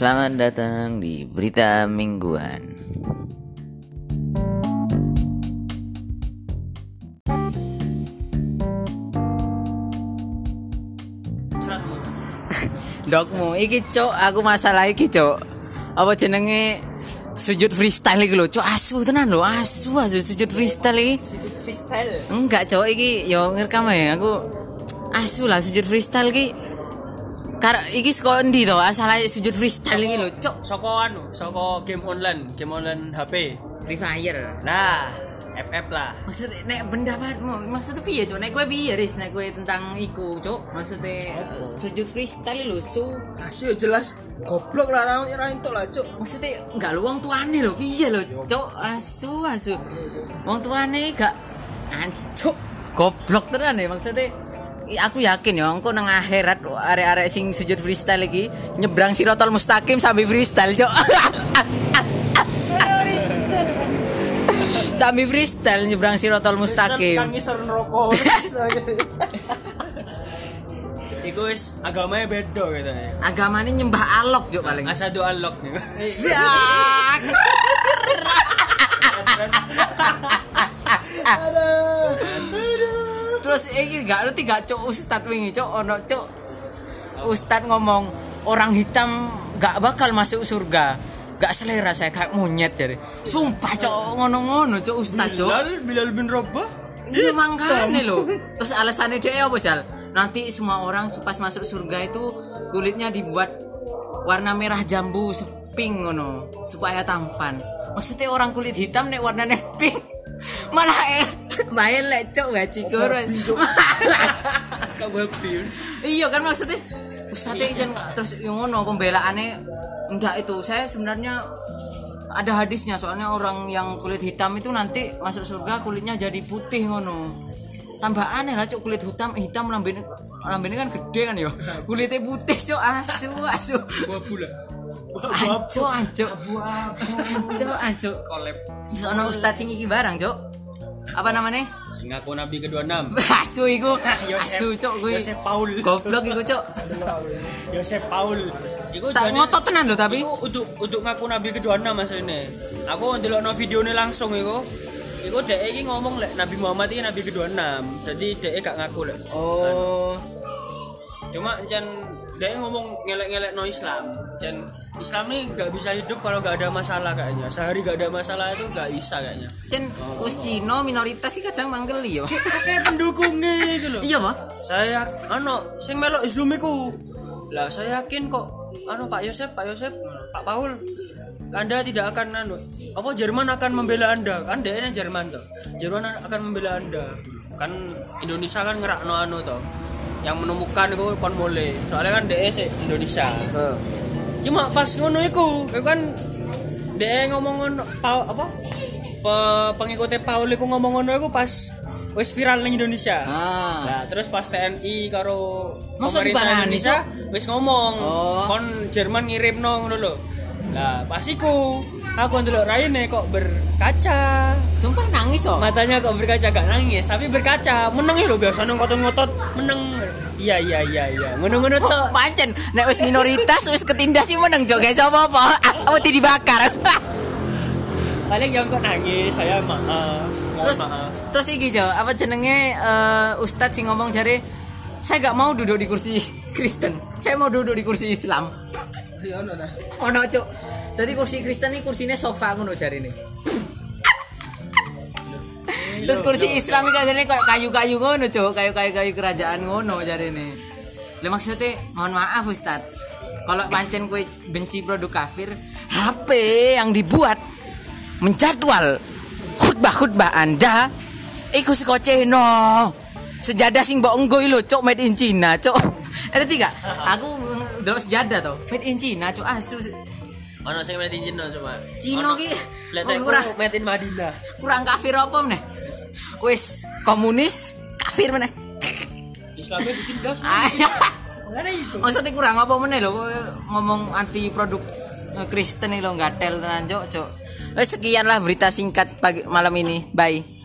Selamat datang di Berita Mingguan. Dokmu, iki cok, aku masalah iki cok. Apa jenenge sujud freestyle iki lho, cok asu tenan lho, asu asu sujud freestyle iki. Sujud freestyle. Enggak cok, iki yo ngerekam ya aku asu lah sujud freestyle iki. Kar iki saka endi to? Asal sujud freestyle iki lho, cok. Soko anu, soko game online, game online HP. Free Fire. Nah, FF lah. Maksudnya nek pendapatmu maksudnya piye cok? Nek kowe piye ris nek kowe tentang iku cok? Maksudnya sujud freestyle lho su. Asyik jelas goblok lah orang orang itu lah cuk. Maksudnya enggak lu wong tuane lho piye lho cok? Asu asu. Wong tuane gak ancuk goblok tenan ya maksudnya aku yakin ya engko nang akhirat arek-arek sing sujud freestyle iki nyebrang sirotol mustaqim sambil freestyle cok. sambil freestyle nyebrang sirotol mustaqim. Kang ngisor rokok. Iku wis agamanya beda gitu ya. agamanya nyembah alok jo paling Asadu unlock nih. Terus ini gak ngerti gak cok ustad wingi cok ono cok ustad ngomong orang hitam gak bakal masuk surga gak selera saya kayak monyet jadi sumpah cok ngono-ngono cok ustad cok Bilal, Bilal bin Rabah. Iya makanya loh. Terus alasannya dia apa Jal? Nanti semua orang pas masuk surga itu kulitnya dibuat warna merah jambu pink ngono supaya tampan. Maksudnya orang kulit hitam nek warnanya pink malah eh main lecok gaji koron. Kababir. iya kan maksudnya Ustadz kan terus yang ngono pembelaannya enggak itu. Saya sebenarnya ada hadisnya soalnya orang yang kulit hitam itu nanti masuk surga kulitnya jadi putih ngono. Tambah aneh lah cok kulit hitam hitam lambene lambene kan gede kan ya kulitnya putih cok asu asu. Buah pula. anco anco anco anco Collab. terus ono ustadz sing iki barang cok apa namanya ngaku Nabi ke-26. asu iku asu cok gue Yosef Paul. goblok iku cok Paul. Iku tak ngotot tenan lho tapi Iku untuk untuk ngaku nabi ke-26 mas ini. Aku ndelokno videone langsung iku. Iku dhek iki ngomong lek Nabi Muhammad iki nabi ke-26. Jadi dhek gak ngaku lek. oh Cuma Chan dhek ngomong ngelek-ngelek no Islam. Chan Islam ini gak bisa hidup kalau gak ada masalah kayaknya. Sehari gak ada masalah itu gak bisa kayaknya. Cen wis Cino minoritas sih kadang manggil yo. Kayak pendukungnya gitu loh. Iya, Pak. Saya ano sing melok Zoom iku. Lah saya yakin kok anu Pak Yosep, Pak Yosep, Pak Paul anda tidak akan anu apa Jerman akan membela Anda. Kan dia Jerman tuh. Jerman akan membela Anda. Kan Indonesia kan ngerakno anu tuh. Yang menemukan itu kon mulai. Soalnya kan sih Indonesia. Cuma pas ngono iku, iku kan dia ngomong ngono Paul apa? Pe, pengikutnya Paul iku ngomong ngono iku pas wis viral ning Indonesia. Ah. Nah, terus pas TNI karo Masa pemerintah Indonesia wis ngomong, Oh. kon Jerman ngirimno ngono lho. Lah, pas iku aku ndelok raine kok berkaca. Sumpah nangis oh. Matanya kok berkaca gak nangis, tapi berkaca. Meneng ya lho biasa nang ngotot-ngotot meneng. Iya iya iya iya. Ngono-ngono Oh, tok. pancen nek wis minoritas wis ketindas sih meneng jo guys apa apa. Dibakar. Paling yang kok nangis, saya maaf. Terus maaf. terus iki jo, apa jenenge eh, ustadz sing ngomong jare saya gak mau duduk di kursi Kristen. Saya mau duduk di kursi Islam. Ya ono nah. Ono cuk. Jadi kursi Kristen ini kursinya sofa ngono jare ini. Terus kursi Islam iki jare kayak kayu-kayu ngono cuk, kayu-kayu kayu kerajaan ngono jare ini. Lah maksudnya mohon maaf Ustad. Kalau pancen kue benci produk kafir, HP yang dibuat menjadwal khutbah-khutbah Anda iku saka Cina. Sejadah sing mbok enggo lho, cuk made in China, cuk. Ada tiga. Aku ndelok sejadah to, made in China, cuk asu. Ono sing made in Cina cuma. Cina ki oh, kurang made in Madinah. kurang kafir apa meneh? Wis komunis kafir meneh. Islamnya bikin gas. Mana itu? Maksudnya kurang apa meneh lho kowe ngomong anti produk eh, Kristen iki lho gatel tenan cuk, cuk. Wis sekian lah berita singkat pagi malam ini. Bye.